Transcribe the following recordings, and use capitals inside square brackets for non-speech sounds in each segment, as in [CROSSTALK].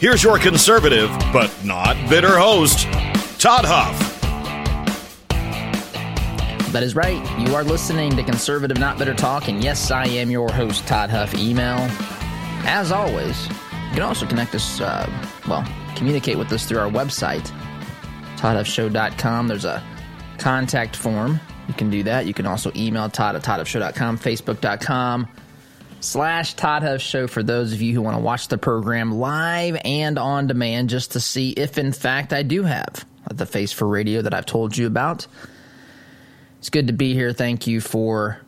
Here's your conservative, but not bitter host, Todd Huff. That is right. You are listening to Conservative Not Bitter Talk, and yes, I am your host, Todd Huff. Email, as always. You can also connect us, uh, well, communicate with us through our website, ToddHuffShow.com. There's a contact form. You can do that. You can also email Todd at ToddHuffShow.com, Facebook.com slash Todd Huff Show for those of you who want to watch the program live and on demand just to see if, in fact, I do have the face for radio that I've told you about. It's good to be here. Thank you for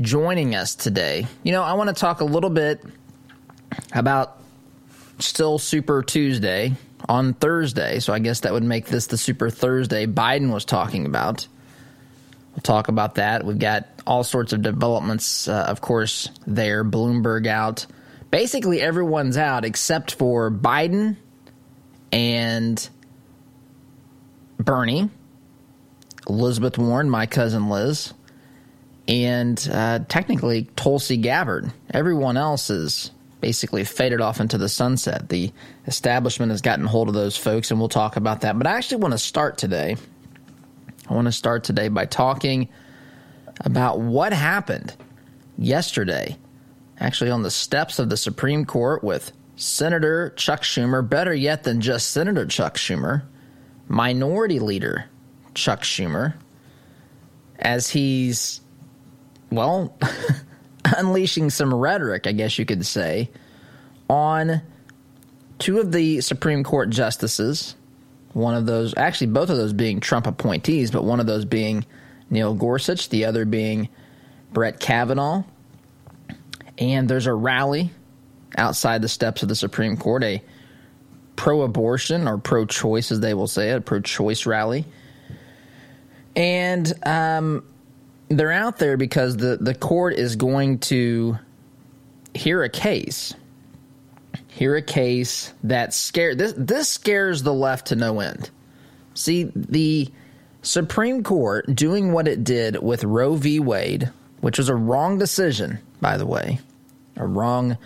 joining us today. You know, I want to talk a little bit about still Super Tuesday on Thursday. So I guess that would make this the Super Thursday Biden was talking about. We'll talk about that. We've got all sorts of developments, uh, of course, there. Bloomberg out. Basically, everyone's out except for Biden and Bernie, Elizabeth Warren, my cousin Liz, and uh, technically Tulsi Gabbard. Everyone else is basically faded off into the sunset. The establishment has gotten hold of those folks, and we'll talk about that. But I actually want to start today. I want to start today by talking about what happened yesterday, actually on the steps of the Supreme Court with Senator Chuck Schumer, better yet than just Senator Chuck Schumer, Minority Leader Chuck Schumer, as he's, well, [LAUGHS] unleashing some rhetoric, I guess you could say, on two of the Supreme Court justices. One of those, actually, both of those being Trump appointees, but one of those being Neil Gorsuch, the other being Brett Kavanaugh. And there's a rally outside the steps of the Supreme Court, a pro abortion or pro choice, as they will say it, a pro choice rally. And um, they're out there because the, the court is going to hear a case. Hear a case that scare this this scares the left to no end. See, the Supreme Court doing what it did with Roe v. Wade, which was a wrong decision, by the way, a wrong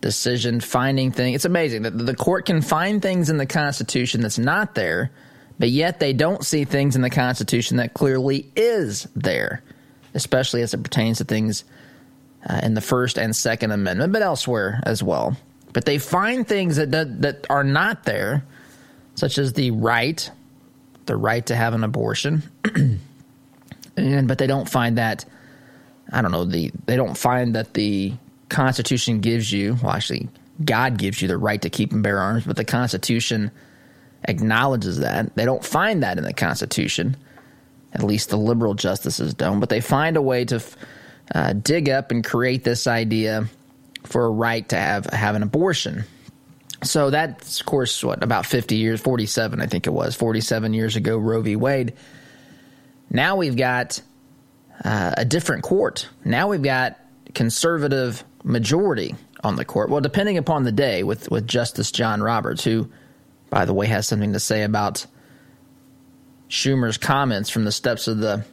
decision finding thing. It's amazing that the court can find things in the Constitution that's not there, but yet they don't see things in the Constitution that clearly is there, especially as it pertains to things uh, in the First and Second Amendment, but elsewhere as well. But they find things that, that, that are not there, such as the right the right to have an abortion, [CLEARS THROAT] and but they don't find that I don't know the they don't find that the Constitution gives you well actually God gives you the right to keep and bear arms, but the Constitution acknowledges that. They don't find that in the Constitution. At least the liberal justices don't, but they find a way to uh, dig up and create this idea for a right to have have an abortion. So that's, of course, what, about 50 years, 47, I think it was, 47 years ago, Roe v. Wade. Now we've got uh, a different court. Now we've got conservative majority on the court. Well, depending upon the day, with, with Justice John Roberts, who, by the way, has something to say about Schumer's comments from the steps of the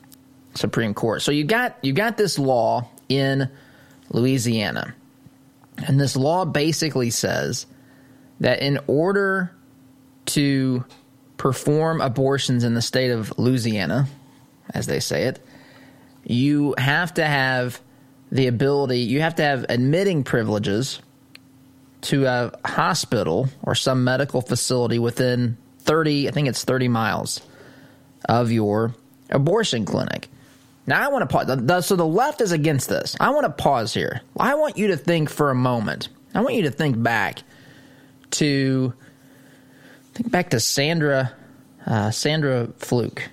Supreme Court. So you got you got this law in Louisiana, and this law basically says that in order to perform abortions in the state of Louisiana, as they say it, you have to have the ability, you have to have admitting privileges to a hospital or some medical facility within 30, I think it's 30 miles of your abortion clinic. Now, I want to pause. So the left is against this. I want to pause here. I want you to think for a moment. I want you to think back to think back to Sandra uh, Sandra Fluke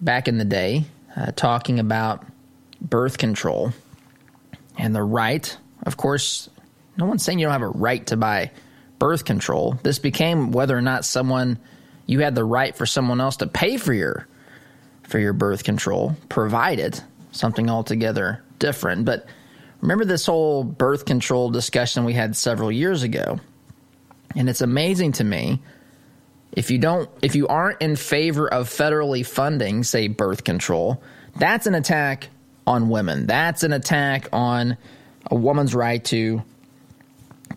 back in the day, uh, talking about birth control and the right. Of course, no one's saying you don't have a right to buy birth control. This became whether or not someone you had the right for someone else to pay for your for your birth control, provided something altogether different. But remember this whole birth control discussion we had several years ago. And it's amazing to me if you don't if you aren't in favor of federally funding say birth control, that's an attack on women. That's an attack on a woman's right to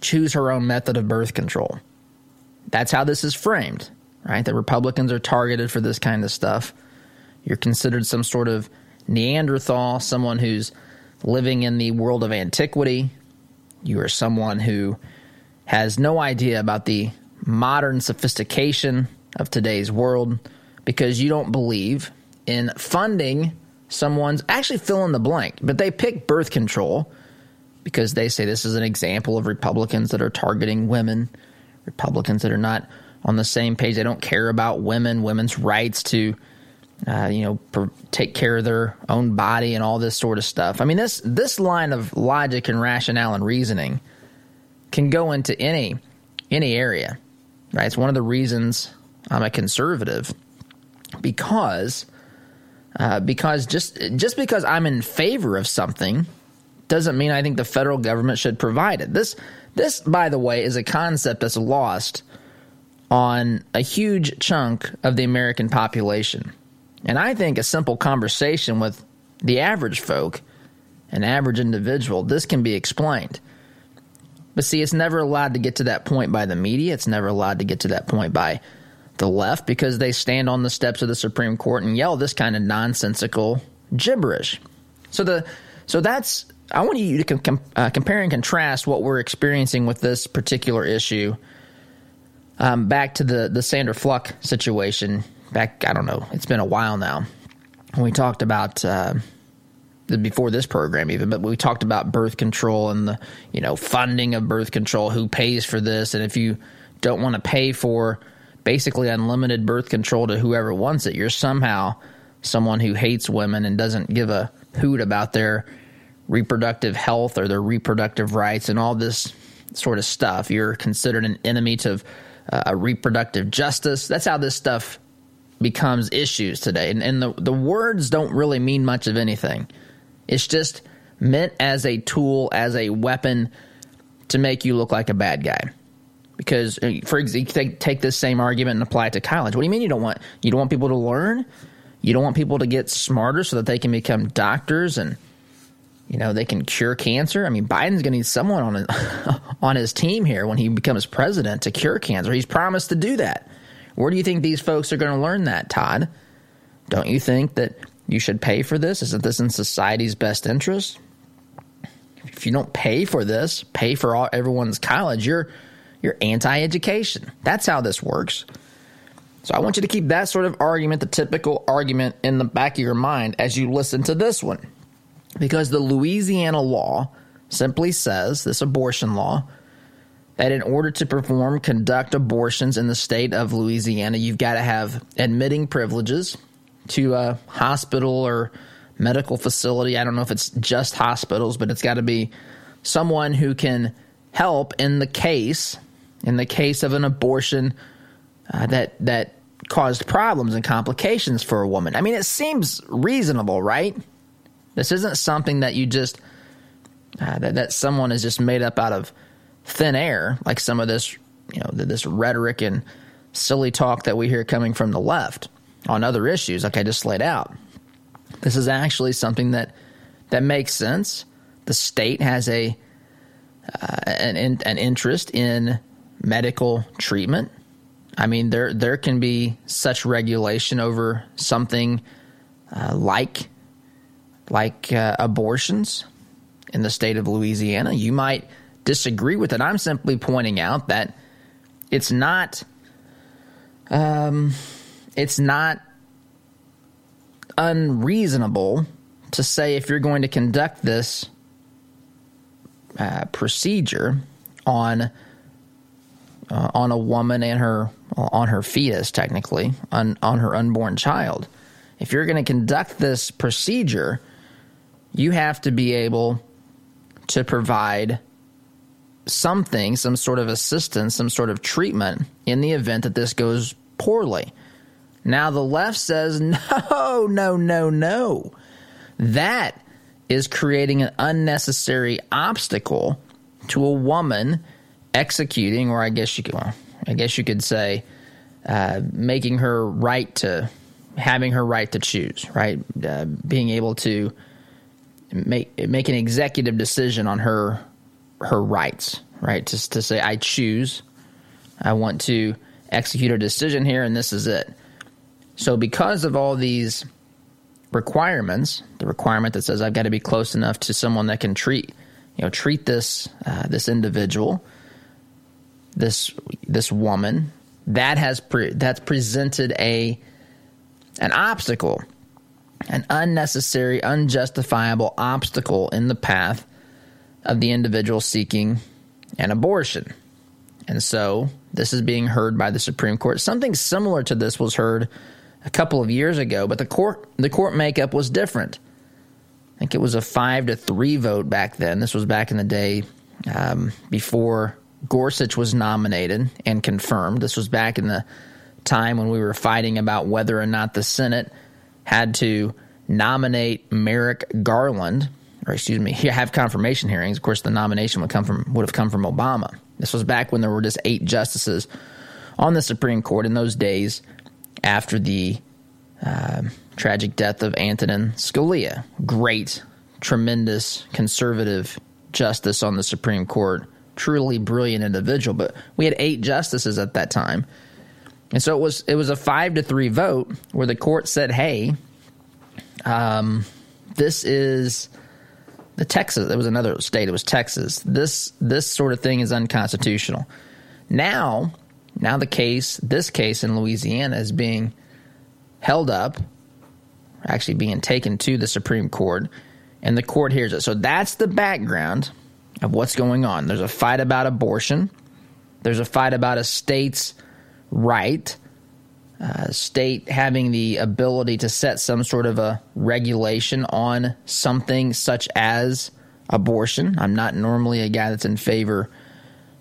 choose her own method of birth control. That's how this is framed, right? The Republicans are targeted for this kind of stuff. You're considered some sort of Neanderthal, someone who's living in the world of antiquity. You are someone who has no idea about the modern sophistication of today's world because you don't believe in funding someone's actually fill in the blank, but they pick birth control because they say this is an example of Republicans that are targeting women, Republicans that are not on the same page. They don't care about women, women's rights to uh, you know, per, take care of their own body and all this sort of stuff. I mean, this this line of logic and rationale and reasoning can go into any any area, right? It's one of the reasons I'm a conservative because uh, because just just because I'm in favor of something doesn't mean I think the federal government should provide it. This this, by the way, is a concept that's lost on a huge chunk of the American population. And I think a simple conversation with the average folk, an average individual, this can be explained. But see, it's never allowed to get to that point by the media. It's never allowed to get to that point by the left because they stand on the steps of the Supreme Court and yell this kind of nonsensical gibberish. So the so that's I want you to com- uh, compare and contrast what we're experiencing with this particular issue um, back to the the Sandra Fluke situation back, I don't know, it's been a while now. We talked about uh, before this program even, but we talked about birth control and the you know funding of birth control, who pays for this, and if you don't want to pay for basically unlimited birth control to whoever wants it, you're somehow someone who hates women and doesn't give a hoot about their reproductive health or their reproductive rights and all this sort of stuff. You're considered an enemy to uh, reproductive justice. That's how this stuff becomes issues today. And, and the, the words don't really mean much of anything. It's just meant as a tool, as a weapon to make you look like a bad guy. Because, uh, for example, take, take this same argument and apply it to college. What do you mean you don't want you don't want people to learn? You don't want people to get smarter so that they can become doctors and you know they can cure cancer. I mean, Biden's going to need someone on his, [LAUGHS] on his team here when he becomes president to cure cancer. He's promised to do that. Where do you think these folks are going to learn that, Todd? Don't you think that you should pay for this? Isn't this in society's best interest? If you don't pay for this, pay for all, everyone's college, you're you're anti-education. That's how this works. So I want you to keep that sort of argument, the typical argument, in the back of your mind as you listen to this one. Because the Louisiana law simply says, this abortion law, that in order to perform conduct abortions in the state of Louisiana, you've got to have admitting privileges to a hospital or medical facility. I don't know if it's just hospitals, but it's got to be someone who can help in the case in the case of an abortion uh, that that caused problems and complications for a woman. I mean, it seems reasonable, right? This isn't something that you just uh, that that someone is just made up out of thin air, like some of this, you know, this rhetoric and silly talk that we hear coming from the left on other issues, like I just laid out. This is actually something that that makes sense. The state has a uh, an an interest in medical treatment. I mean, there there can be such regulation over something uh, like like uh, abortions in the state of Louisiana. You might disagree with it. I'm simply pointing out that it's not um, it's not unreasonable to say if you're going to conduct this uh, procedure on uh, on a woman and her on her fetus, technically on on her unborn child, if you're going to conduct this procedure, you have to be able to provide something, some sort of assistance, some sort of treatment in the event that this goes poorly. Now, the left says, [LAUGHS] no, no, no, no. That is creating an unnecessary obstacle to a woman executing, or I guess you could, well, I guess you could say, uh, making her right to having her right to choose, right? Uh, being able to make make an executive decision on her her rights, right? To to say I choose, I want to execute a decision here, and this is it. So because of all these requirements, the requirement that says I've got to be close enough to someone that can treat, you know, treat this uh, this individual, this this woman, that has pre- that's presented a an obstacle, an unnecessary, unjustifiable obstacle in the path of the individual seeking an abortion. And so this is being heard by the Supreme Court. Something similar to this was heard a couple of years ago, but the court the court makeup was different. I think it was a five to three vote back then. This was back in the day um, before Gorsuch was nominated and confirmed. This was back in the time when we were fighting about whether or not the Senate had to nominate Merrick Garland, or excuse me, [LAUGHS] have confirmation hearings. Of course, the nomination would come from would have come from Obama. This was back when there were just eight justices on the Supreme Court in those days after the uh, tragic death of Antonin Scalia. Great, tremendous conservative justice on the Supreme Court. Truly brilliant individual, but we had eight justices at that time. And so it was it was a five to three vote where the court said, "Hey, um, this is the Texas. There was another state. It was Texas. This this sort of thing is unconstitutional." Now, now the case, this case in Louisiana is being held up, actually being taken to the Supreme Court, and the court hears it. So that's the background of what's going on. There's a fight about abortion. There's a fight about a state's right, uh, state having the ability to set some sort of a regulation on something such as abortion. I'm not normally a guy that's in favor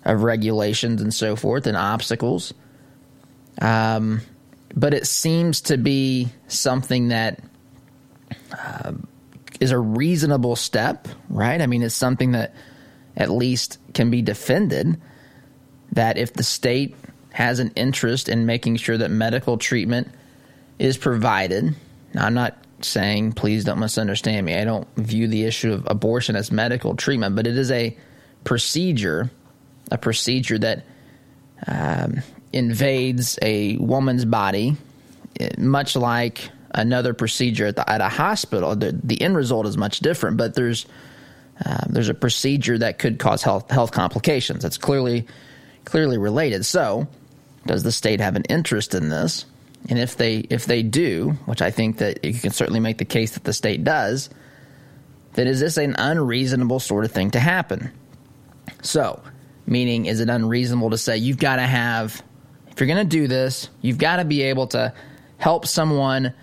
of regulations and so forth and obstacles. Um, but it seems to be something that uh, is a reasonable step, right? I mean, it's something that at least can be defended. That if the state has an interest in making sure that medical treatment is provided. Now, I'm not saying, please don't misunderstand me. I don't view the issue of abortion as medical treatment, but it is a procedure, a procedure that um, invades a woman's body, much like another procedure at, the, at a hospital. The, the, end result is much different, but there's uh, there's a procedure that could cause health health complications. That's clearly clearly related. So does the state have an interest in this? And if they if they do, which I think that you can certainly make the case that the state does, then is this an unreasonable sort of thing to happen? So, meaning is it unreasonable to say you've got to have if you're going to do this, you've got to be able to help someone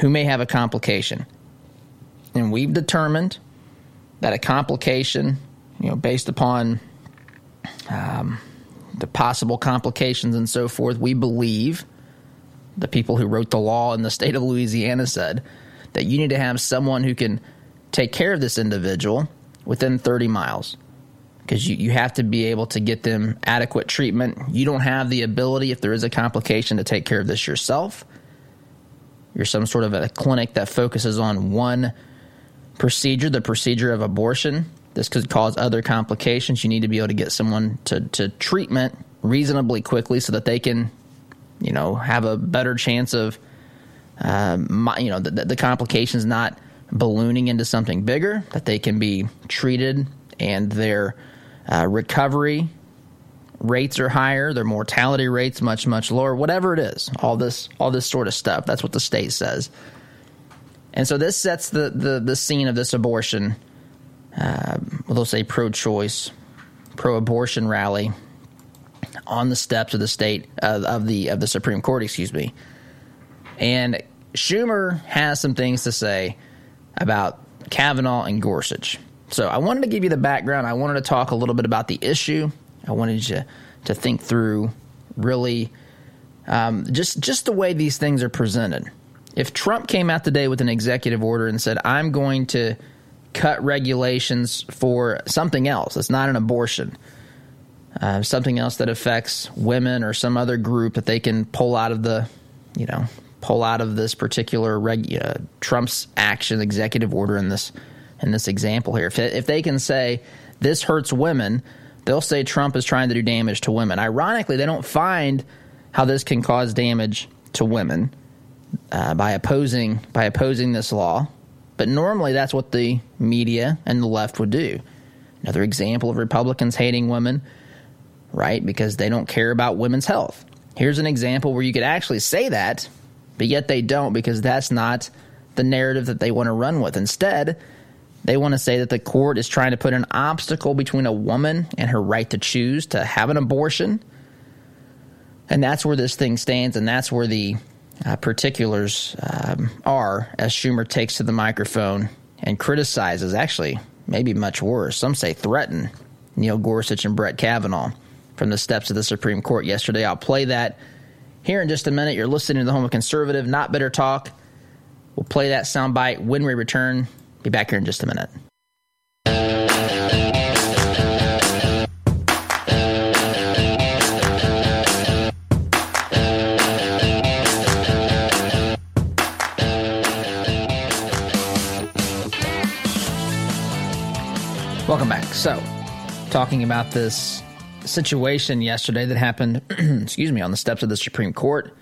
who may have a complication. And we've determined that a complication, you know, based upon um, the possible complications and so forth, we believe the people who wrote the law in the state of Louisiana said that you need to have someone who can take care of this individual within 30 miles because you, you have to be able to get them adequate treatment. You don't have the ability, if there is a complication, to take care of this yourself. You're some sort of a clinic that focuses on one procedure, the procedure of abortion. This could cause other complications. You need to be able to get someone to, to treatment reasonably quickly so that they can, you know, have a better chance of, um, you know, the, the complications not ballooning into something bigger, that they can be treated and their uh, recovery rates are higher, their mortality rates much much lower. Whatever it is, all this all this sort of stuff. That's what the state says. And so this sets the the, the scene of this abortion. Uh, they'll say pro-choice, pro-abortion rally on the steps of the state uh, of the of the Supreme Court. Excuse me. And Schumer has some things to say about Kavanaugh and Gorsuch. So I wanted to give you the background. I wanted to talk a little bit about the issue. I wanted you to think through really um, just just the way these things are presented. If Trump came out today with an executive order and said, "I'm going to cut regulations for something else It's not an abortion," uh, something else that affects women or some other group that they can pull out of the, you know, pull out of this particular reg- uh, Trump's action executive order in this in this example here. If, if they can say this hurts women, they'll say Trump is trying to do damage to women. Ironically, they don't find how this can cause damage to women uh, by opposing by opposing this law. But normally, that's what the media and the left would do. Another example of Republicans hating women, right? Because they don't care about women's health. Here's an example where you could actually say that but yet they don't because that's not the narrative that they want to run with. Instead, they want to say that the court is trying to put an obstacle between a woman and her right to choose to have an abortion. And that's where this thing stands, and that's where the uh, particulars um, are as Schumer takes to the microphone and criticizes, actually, maybe much worse. Some say threaten Neil Gorsuch and Brett Kavanaugh from the steps of the Supreme Court yesterday. I'll play that here in just a minute, you're listening to the Home of Conservative, Not Bitter Talk. We'll play that soundbite when we return. Be back here in just a minute. So, talking about this situation yesterday that happened, [CLEARS THROAT] excuse me, on the steps of the Supreme Court.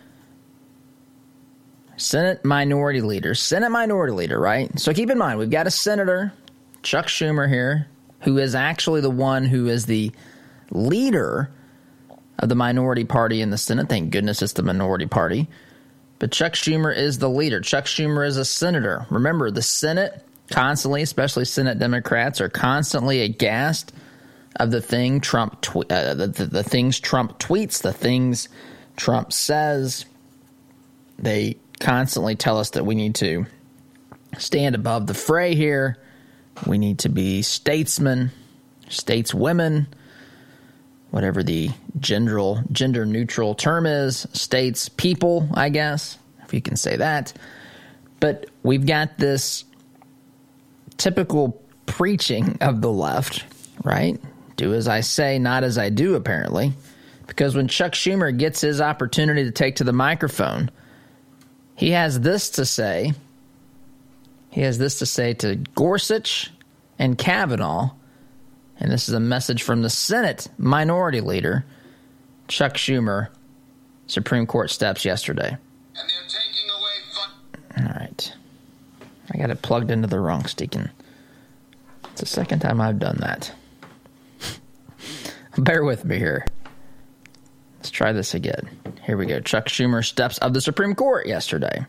Senate Minority Leader, Senate Minority Leader, right? So keep in mind, we've got a Senator, Chuck Schumer here, who is actually the one who is the leader of the minority party in the Senate. Thank goodness it's the minority party. But Chuck Schumer is the leader. Chuck Schumer is a senator. Remember, the Senate constantly, especially Senate Democrats, are constantly aghast of the thing Trump tw- uh, the, the, the things Trump tweets, the things Trump says. They constantly tell us that we need to stand above the fray here. We need to be statesmen, stateswomen, whatever the gender gender neutral term is, states people, I guess, if you can say that. But we've got this typical preaching of the left, right? Do as I say, not as I do, apparently. Because when Chuck Schumer gets his opportunity to take to the microphone, he has this to say. He has this to say to Gorsuch and Kavanaugh, and this is a message from the Senate Minority Leader, Chuck Schumer, Supreme Court steps yesterday. All right. I got it plugged into the wrong sticking. It's the second time I've done that. [LAUGHS] Bear with me here. Let's try this again. Here we go. Chuck Schumer steps of the Supreme Court yesterday.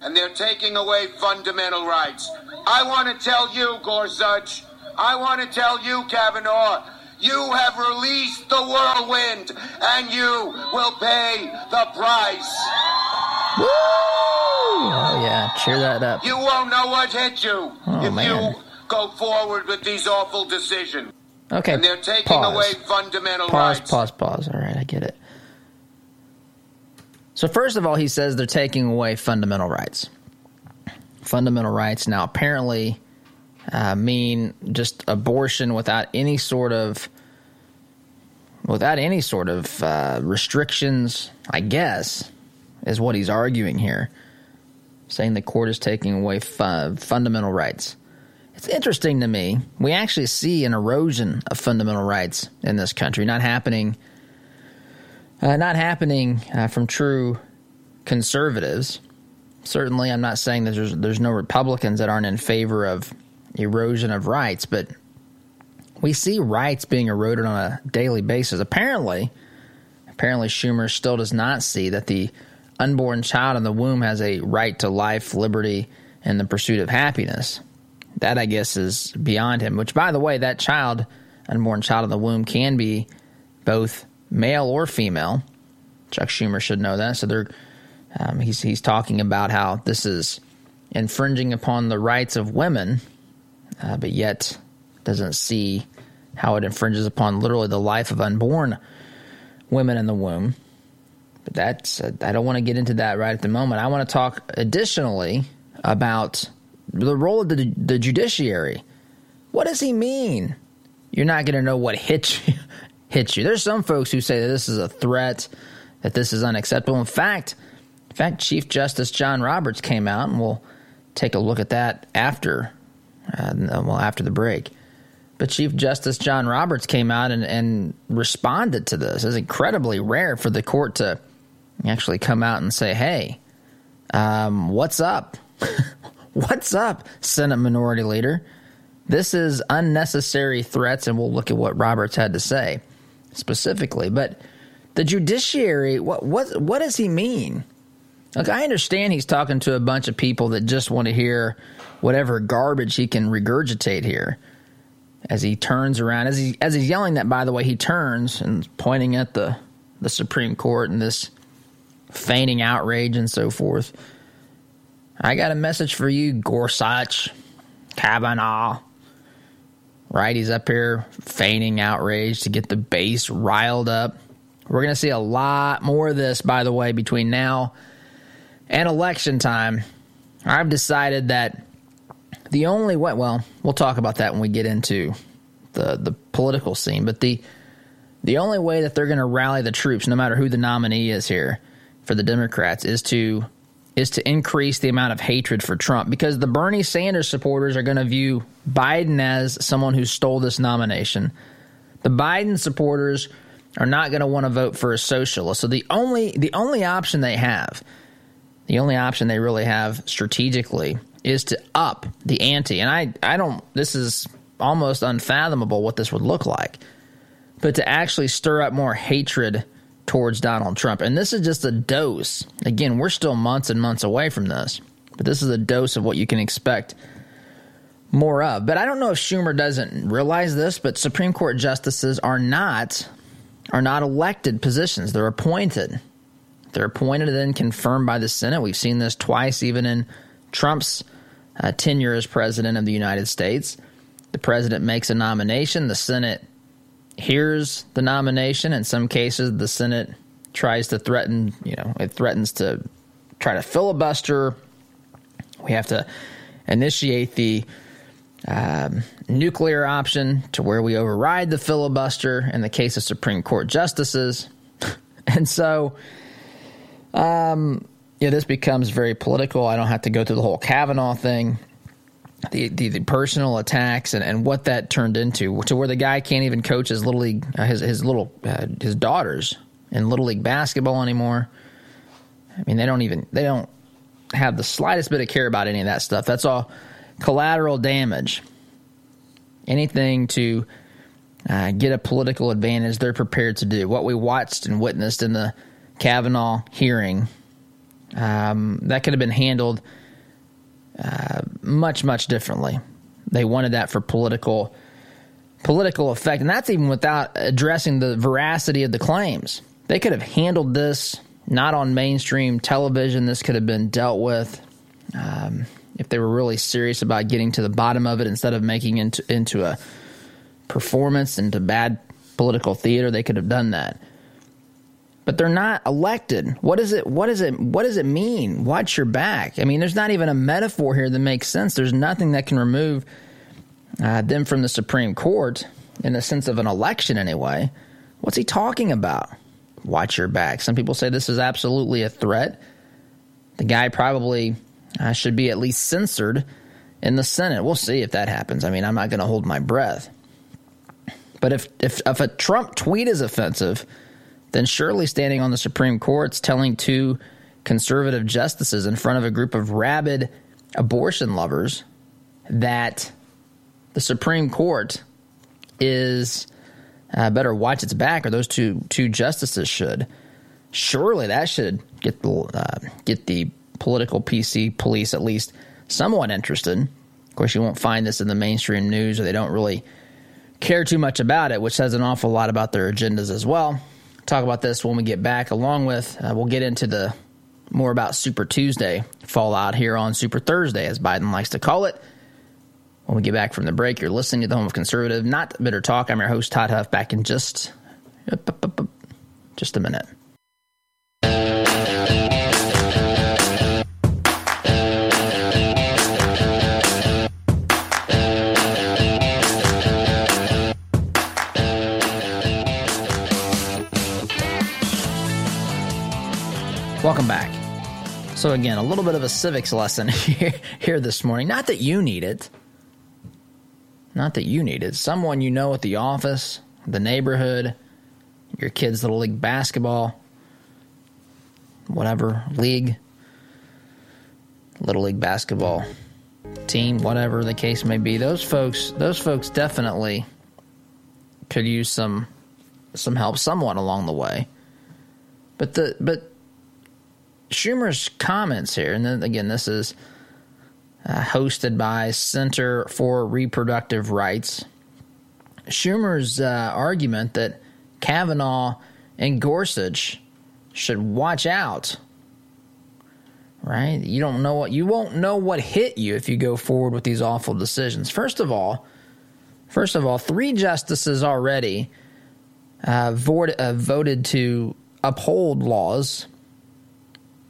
And they're taking away fundamental rights. I want to tell you, Gorsuch, I want to tell you, Kavanaugh, you have released the whirlwind, and you will pay the price. Woo! Cheer that up. You won't know what hit you oh, if man. you go forward with these awful decisions. Okay. And they're taking pause. away fundamental pause, rights. Pause, pause, All right, I get it. So, first of all, he says they're taking away fundamental rights. Fundamental rights now apparently uh, mean just abortion without any sort of without any sort of uh, restrictions. I guess is what he's arguing here, saying the court is taking away fu- fundamental rights. It's interesting to me. We actually see an erosion of fundamental rights in this country, not happening, uh, not happening uh, from true conservatives. Certainly, I'm not saying that there's there's no Republicans that aren't in favor of erosion of rights, but we see rights being eroded on a daily basis. Apparently, apparently Schumer still does not see that the unborn child in the womb has a right to life, liberty, and the pursuit of happiness. That I guess is beyond him. Which, by the way, that child, unborn child in the womb, can be both male or female. Chuck Schumer should know that. So they're um, he's he's talking about how this is infringing upon the rights of women, uh, but yet doesn't see how it infringes upon literally the life of unborn women in the womb. But that's uh, I don't want to get into that right at the moment. I want to talk additionally about the role of the, the judiciary. What does he mean? You're not going to know what hits [LAUGHS] you. hits you. There's some folks who say that this is a threat, that this is unacceptable. In fact, in fact, Chief Justice John Roberts came out, and we'll take a look at that after, uh, well, after the break. But Chief Justice John Roberts came out and, and responded to this. It's incredibly rare for the court to actually come out and say, "Hey, um, what's up? [LAUGHS] what's up, Senate Minority Leader? This is unnecessary threats." And we'll look at what Roberts had to say specifically. But the judiciary, what what what does he mean? Look, I understand he's talking to a bunch of people that just want to hear whatever garbage he can regurgitate here as he turns around as he as he's yelling that by the way he turns and pointing at the the Supreme Court and this feigning outrage and so forth. I got a message for you, Gorsuch, Kavanaugh. Right, he's up here feigning outrage to get the base riled up. We're going to see a lot more of this, by the way, between now and election time. I've decided that the only way, well, we'll talk about that when we get into the the political scene, but the the only way that they're going to rally the troops, no matter who the nominee is here for the Democrats, is to is to increase the amount of hatred for Trump because the Bernie Sanders supporters are going to view Biden as someone who stole this nomination. The Biden supporters are not going to want to vote for a socialist. So the only the only option they have, the only option they really have strategically is to up the ante. And I, I don't, this is almost unfathomable what this would look like, but to actually stir up more hatred towards Donald Trump. And this is just a dose. Again, we're still months and months away from this, but this is a dose of what you can expect more of. But I don't know if Schumer doesn't realize this, but Supreme Court justices are not are not elected positions. They're appointed. They're appointed and then confirmed by the Senate. We've seen this twice even in Trump's uh, tenure as president of the United States. The president makes a nomination, the Senate hears the nomination. In some cases, the Senate tries to threaten, you know, it threatens to try to filibuster. We have to initiate the um, nuclear option to where we override the filibuster in the case of Supreme Court justices. [LAUGHS] and so, um, yeah, this becomes very political. I don't have to go through the whole Kavanaugh thing, the the, the personal attacks, and, and what that turned into, to where the guy can't even coach his little league, uh, his his little uh, his daughters in little league basketball anymore. I mean, they don't even they don't have the slightest bit of care about any of that stuff. That's all collateral damage. Anything to uh, get a political advantage, they're prepared to do. What we watched and witnessed in the Kavanaugh hearing um, that could have been handled uh, much, much differently. They wanted that for political political effect, and that's even without addressing the veracity of the claims. They could have handled this not on mainstream television. This could have been dealt with um, if they were really serious about getting to the bottom of it instead of making into into a performance into bad political theater. They could have done that but they're not elected. What is it? What is it? What does it mean? Watch your back. I mean, there's not even a metaphor here that makes sense. There's nothing that can remove uh, them from the Supreme Court in the sense of an election, anyway. What's he talking about? Watch your back. Some people say this is absolutely a threat. The guy probably uh, should be at least censored in the Senate. We'll see if that happens. I mean, I'm not going to hold my breath. But if, if if a Trump tweet is offensive then surely standing on the Supreme Court's telling two conservative justices in front of a group of rabid abortion lovers that the Supreme Court is uh, better watch its back, or those two two justices should. Surely that should get the uh, get the political PC police at least somewhat interested. Of course, you won't find this in the mainstream news, or they don't really care too much about it, which says an awful lot about their agendas as well. Talk about this when we get back, along with uh, we'll get into the more about Super Tuesday fallout here on Super Thursday, as Biden likes to call it. When we get back from the break, you're listening to the Home of Conservative, not Bitter Talk. I'm your host Todd Huff. Back in just just a minute. So, again, a little bit of a civics lesson [LAUGHS] here, here this morning. Not that you need it. Not that you need it. Someone you know at the office, the neighborhood, your kids' little league basketball, whatever, league, little league basketball team, whatever the case may be. Those folks, those folks definitely could use some some help somewhat along the way. But the but Schumer's comments here, and then again, this is uh, hosted by Center for Reproductive Rights. Schumer's uh, argument that Kavanaugh and Gorsuch should watch out. Right? You don't know what you won't know what hit you if you go forward with these awful decisions. First of all, first of all, three justices already uh, uh, voted to uphold laws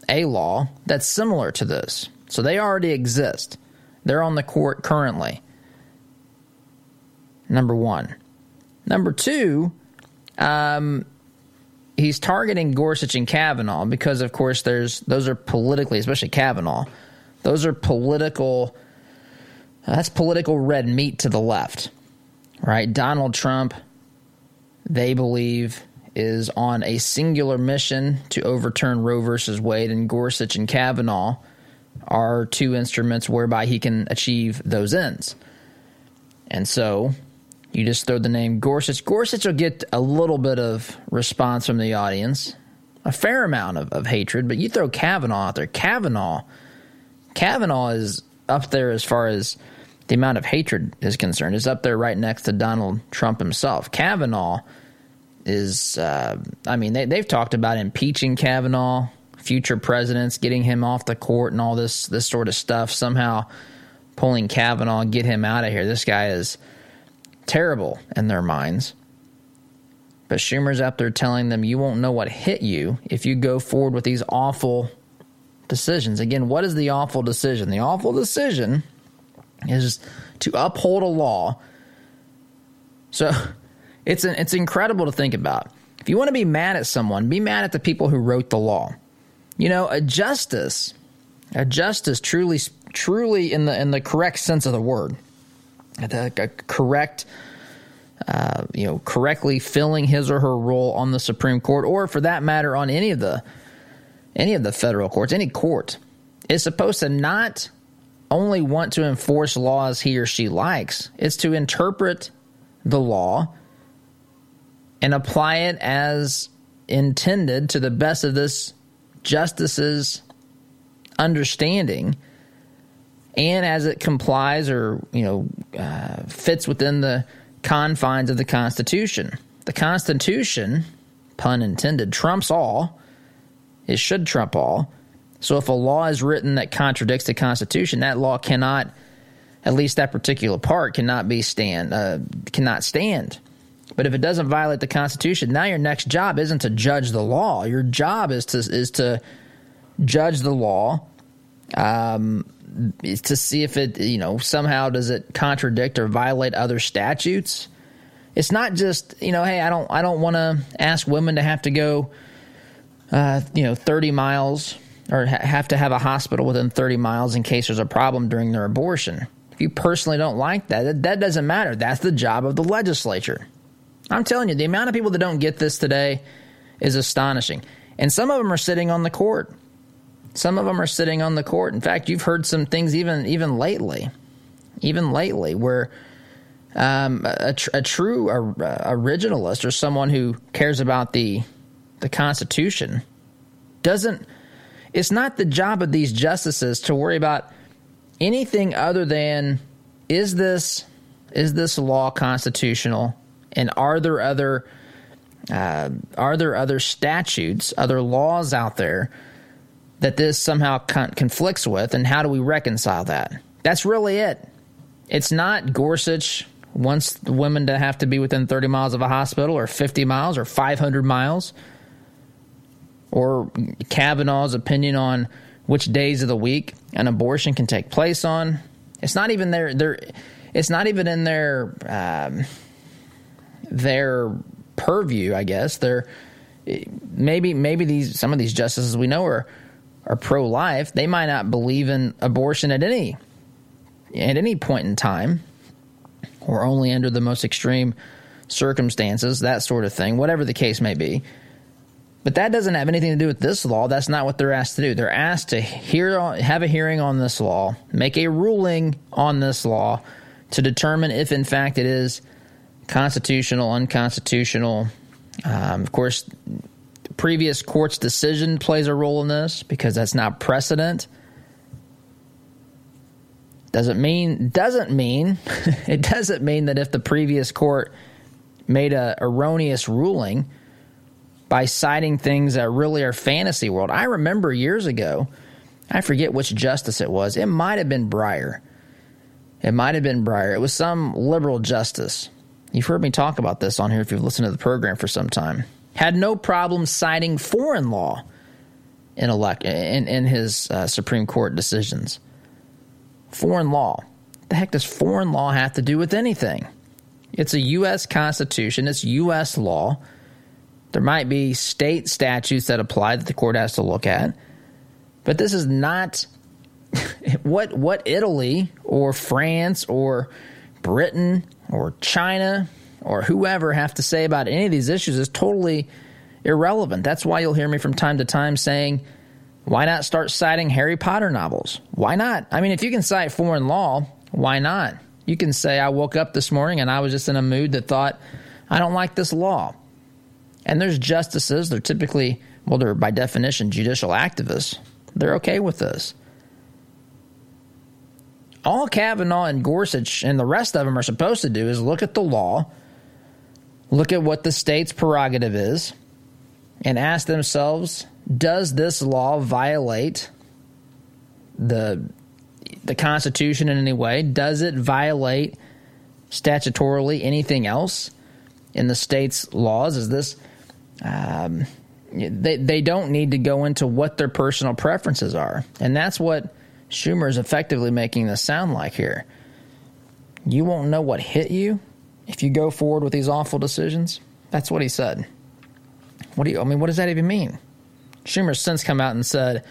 a law that's similar to this. So they already exist. They're on the court currently. Number one. Number two, um, he's targeting Gorsuch and Kavanaugh because, of course, there's those are politically, especially Kavanaugh, those are political. Uh, that's political red meat to the left, right? Donald Trump, they believe, is on a singular mission to overturn Roe versus Wade, and Gorsuch and Kavanaugh are two instruments whereby he can achieve those ends. And so you just throw the name Gorsuch. Gorsuch will get a little bit of response from the audience, a fair amount of, of hatred, but you throw Kavanaugh out there. Kavanaugh, Kavanaugh is up there as far as the amount of hatred is concerned, is up there right next to Donald Trump himself. Kavanaugh is, uh, I mean, they, they've talked about impeaching Kavanaugh, future presidents, getting him off the court, and all this this sort of stuff. Somehow pulling Kavanaugh, get him out of here. This guy is terrible in their minds. But Schumer's up there telling them you won't know what hit you if you go forward with these awful decisions. Again, what is the awful decision? The awful decision is to uphold a law. So it's an, it's incredible to think about. If you want to be mad at someone, be mad at the people who wrote the law. You know, a justice, a justice truly truly in the in the correct sense of the word, a correct uh, you know, correctly filling his or her role on the Supreme Court, or for that matter, on any of the any of the federal courts, any court, is supposed to not only want to enforce laws he or she likes, it's to interpret the law and apply it as intended to the best of this justice's understanding. And as it complies or you know uh, fits within the confines of the constitution. The constitution pun intended trumps all. It should trump all. So if a law is written that contradicts the constitution that law cannot at least that particular part cannot be stand uh, cannot stand but if it doesn't violate the Constitution, now your next job isn't to judge the law. Your job is to is to judge the law, um, to see if it you know somehow does it contradict or violate other statutes. It's not just you know, hey, I don't I don't want to ask women to have to go, uh, you know, thirty miles or ha- have to have a hospital within thirty miles in case there's a problem during their abortion. If you personally don't like that, that, that doesn't matter. That's the job of the legislature. I'm telling you, the amount of people that don't get this today is astonishing. And some of them are sitting on the court. Some of them are sitting on the court. In fact, you've heard some things even even lately, even lately, where um, a, a, true originalist or someone who cares about the the Constitution doesn't. It's not the job of these justices to worry about anything other than is this is this law constitutional, and are there other uh, are there other statutes, other laws out there that this somehow con- conflicts with, and how do we reconcile that? That's really it. It's not Gorsuch wants the women to have to be within 30 miles of a hospital, or 50 miles, or 500 miles, or Kavanaugh's opinion on which days of the week an abortion can take place on. It's not even their their. It's not even in their um, their purview, I guess. They're maybe maybe these some of these justices we know are are pro life. They might not believe in abortion at any at any point in time, or only under the most extreme circumstances, that sort of thing, whatever the case may be. But that doesn't have anything to do with this law. That's not what they're asked to do. They're asked to hear, have a hearing on this law, make a ruling on this law to determine if, in fact, it is constitutional, unconstitutional. Um, of course, previous court's decision plays a role in this because that's not precedent. Doesn't mean doesn't mean [LAUGHS] it doesn't mean that if the previous court made a erroneous ruling by citing things that really are fantasy world. I remember years ago, I forget which justice it was. It might have been Breyer. It might have been Breyer. It was some liberal justice You've heard me talk about this on here if you've listened to the program for some time. Had no problem citing foreign law in, elect, in, in his uh, Supreme Court decisions. Foreign law. The heck does foreign law have to do with anything? It's a U.S. Constitution, it's U.S. law. There might be state statutes that apply that the court has to look at. But this is not [LAUGHS] what what Italy or France or Britain or China or whoever have to say about any of these issues is totally irrelevant. That's why you'll hear me from time to time saying, why not start citing Harry Potter novels? Why not? I mean, if you can cite foreign law, why not? You can say, I woke up this morning and I was just in a mood that thought, I don't like this law. And there's justices, they're typically, well, they're by definition judicial activists. They're okay with this all Kavanaugh and Gorsuch and the rest of them are supposed to do is look at the law, look at what the state's prerogative is, and ask themselves does this law violate the the Constitution in any way? Does it violate statutorily anything else in the state's laws? Is this um, they they don't need to go into what their personal preferences are, and that's what Schumer is effectively making this sound like here. You won't know what hit you if you go forward with these awful decisions. That's what he said. What do you? I mean, what does that even mean? Schumer's since come out and said,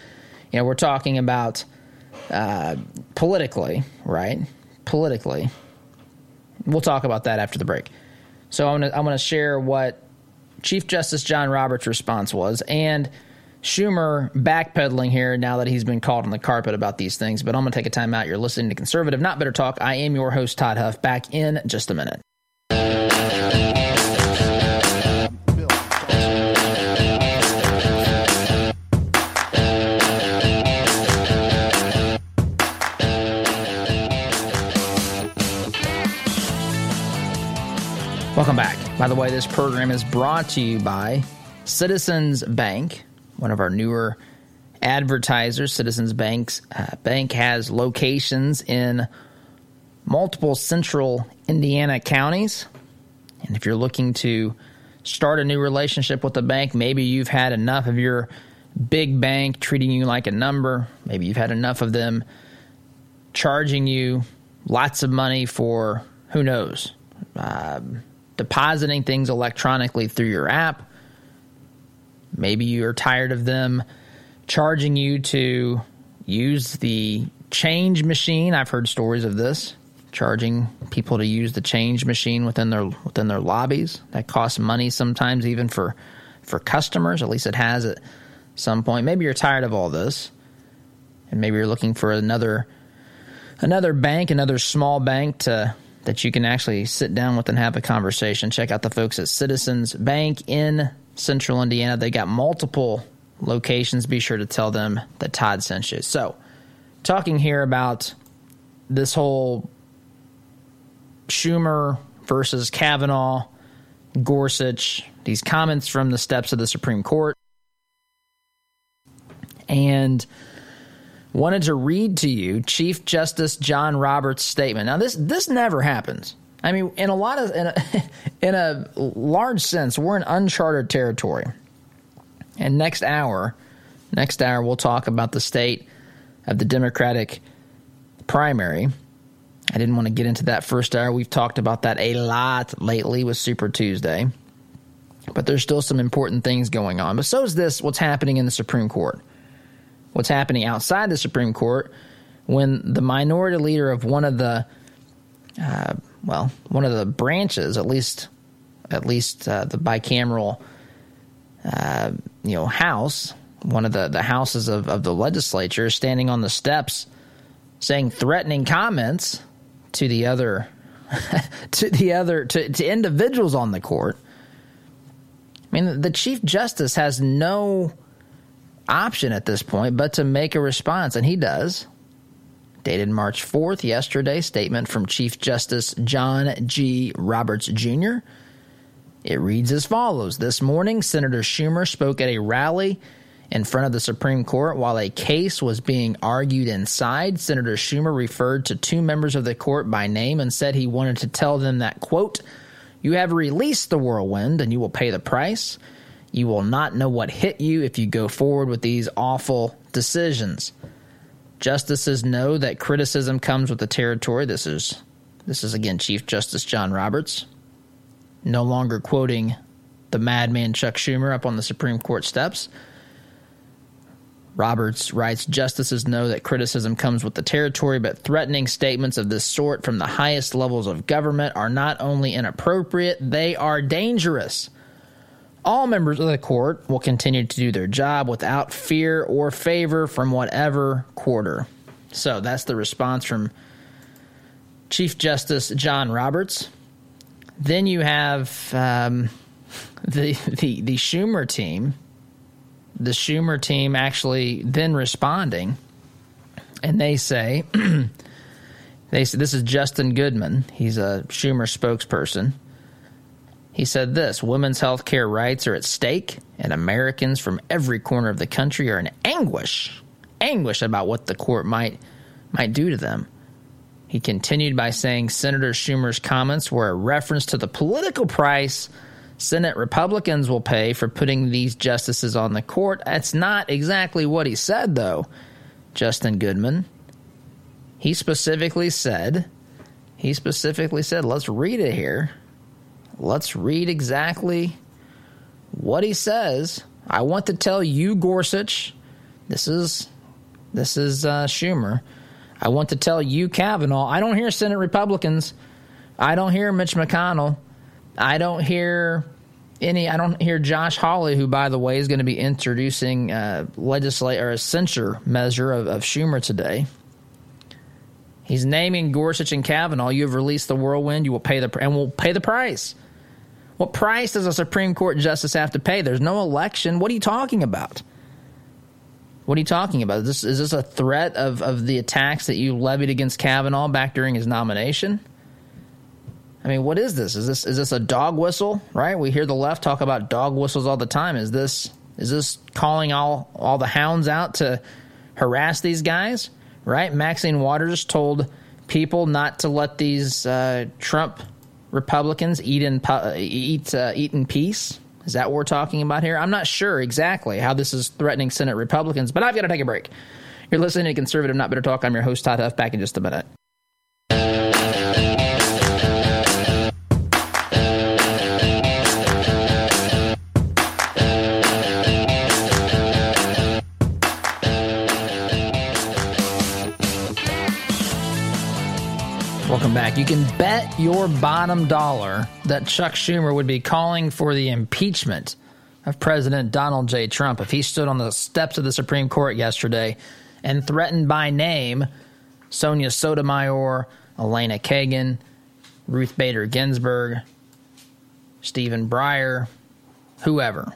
you know, we're talking about uh, politically, right? Politically. We'll talk about that after the break. So I'm I'm gonna share what Chief Justice John Roberts' response was and Schumer backpedaling here now that he's been called on the carpet about these things, but I'm going to take a time out. You're listening to Conservative Not Bitter Talk. I am your host, Todd Huff. Back in just a minute. Welcome back. By the way, this program is brought to you by Citizens Bank one of our newer advertisers, Citizens Bank's uh, Bank has locations in multiple central Indiana counties. And if you're looking to start a new relationship with the bank, maybe you've had enough of your big bank treating you like a number. Maybe you've had enough of them charging you lots of money for who knows, uh, depositing things electronically through your app Maybe you're tired of them charging you to use the change machine. I've heard stories of this, charging people to use the change machine within their within their lobbies. That costs money sometimes even for for customers. At least it has at some point. Maybe you're tired of all this, and maybe you're looking for another another bank, another small bank to that you can actually sit down with and have a conversation. Check out the folks at Citizens Bank in Central Indiana. They got multiple locations. Be sure to tell them that Todd sent you. So, talking here about this whole Schumer versus Kavanaugh, Gorsuch, these comments from the steps of the Supreme Court. And wanted to read to you Chief Justice John Roberts' statement. Now, this this never happens. I mean, in a lot of in a, [LAUGHS] in a large sense, we're in uncharted territory. And next hour, next hour, we'll talk about the state of the Democratic primary. I didn't want to get into that first hour. We've talked about that a lot lately with Super Tuesday. But there's still some important things going on. But so is this what's happening in the Supreme Court what's happening outside the Supreme Court when the minority leader of one of the, uh, well, one of the branches, at least, at least uh, the bicameral, uh, you know, house, one of the, the houses of, of the legislature, standing on the steps saying threatening comments to the other, [LAUGHS] to the other, to, to individuals on the court. I mean, the Chief Justice has no option at this point but to make a response, and he does. Dated March 4th, yesterday, statement from Chief Justice John G. Roberts Jr. It reads as follows This morning, Senator Schumer spoke at a rally in front of the Supreme Court while a case was being argued inside. Senator Schumer referred to two members of the court by name and said he wanted to tell them that, quote, you have released the whirlwind and you will pay the price. You will not know what hit you if you go forward with these awful decisions. Justices know that criticism comes with the territory. This is this is again Chief Justice John Roberts, no longer quoting the madman Chuck Schumer up on the Supreme Court steps. Roberts writes Justices know that criticism comes with the territory, but threatening statements of this sort from the highest levels of government are not only inappropriate, they are dangerous. All members of the court will continue to do their job without fear or favor from whatever quarter. So that's the response from Chief Justice John Roberts. Then you have um, [LAUGHS] the, the the Schumer team. The Schumer team actually then responding, and they say, [CLEARS THROAT] they say this is Justin Goodman. He's a Schumer spokesperson. He said this women's health care rights are at stake, and Americans from every corner of the country are in anguish, anguish about what the court might, might do to them. He continued by saying Senator Schumer's comments were a reference to the political price Senate Republicans will pay for putting these justices on the court. That's not exactly what he said, though, Justin Goodman. He specifically said, he specifically said, let's read it here let's read exactly what he says. I want to tell you, Gorsuch, this is this is uh, Schumer. I want to tell you, Kavanaugh. I don't hear Senate Republicans. I don't hear Mitch McConnell. I don't hear any. I don't hear Josh Hawley, who, by the way, is going to be introducing uh, legislate or a censure measure of, of Schumer today. He's naming Gorsuch and Kavanaugh. You have released the whirlwind. You will pay the and will pay the price. What price does a Supreme Court justice have to pay? There's no election. What are you talking about? What are you talking about? Is this, is this a threat of, of the attacks that you levied against Kavanaugh back during his nomination? I mean, what is this? Is this is this a dog whistle? Right? We hear the left talk about dog whistles all the time. Is this is this calling all all the hounds out to harass these guys? Right? Maxine Waters told people not to let these uh, Trump Republicans eat in eat uh, eat in peace? Is that what we're talking about here? I'm not sure exactly how this is threatening Senate Republicans, but I've got to take a break. You're listening to Conservative Not Bitter Talk. I'm your host Todd Huff. Back in just a minute. You can bet your bottom dollar that Chuck Schumer would be calling for the impeachment of President Donald J. Trump if he stood on the steps of the Supreme Court yesterday and threatened by name Sonia Sotomayor, Elena Kagan, Ruth Bader Ginsburg, Stephen Breyer, whoever.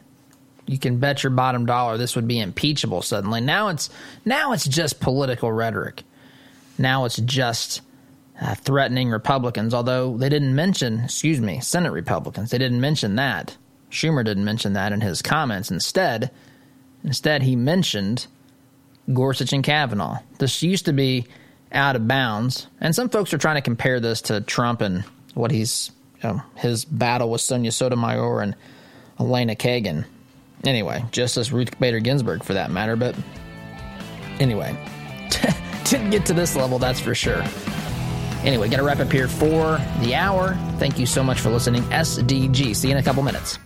You can bet your bottom dollar this would be impeachable suddenly. Now it's now it's just political rhetoric. Now it's just uh, threatening Republicans, although they didn't mention, excuse me, Senate Republicans. They didn't mention that. Schumer didn't mention that in his comments. Instead, instead he mentioned Gorsuch and Kavanaugh. This used to be out of bounds, and some folks are trying to compare this to Trump and what he's you know, his battle with Sonia Sotomayor and Elena Kagan. Anyway, just as Ruth Bader Ginsburg for that matter, but anyway, [LAUGHS] didn't get to this level, that's for sure. Anyway, got to wrap up here for the hour. Thank you so much for listening. SDG. See you in a couple minutes.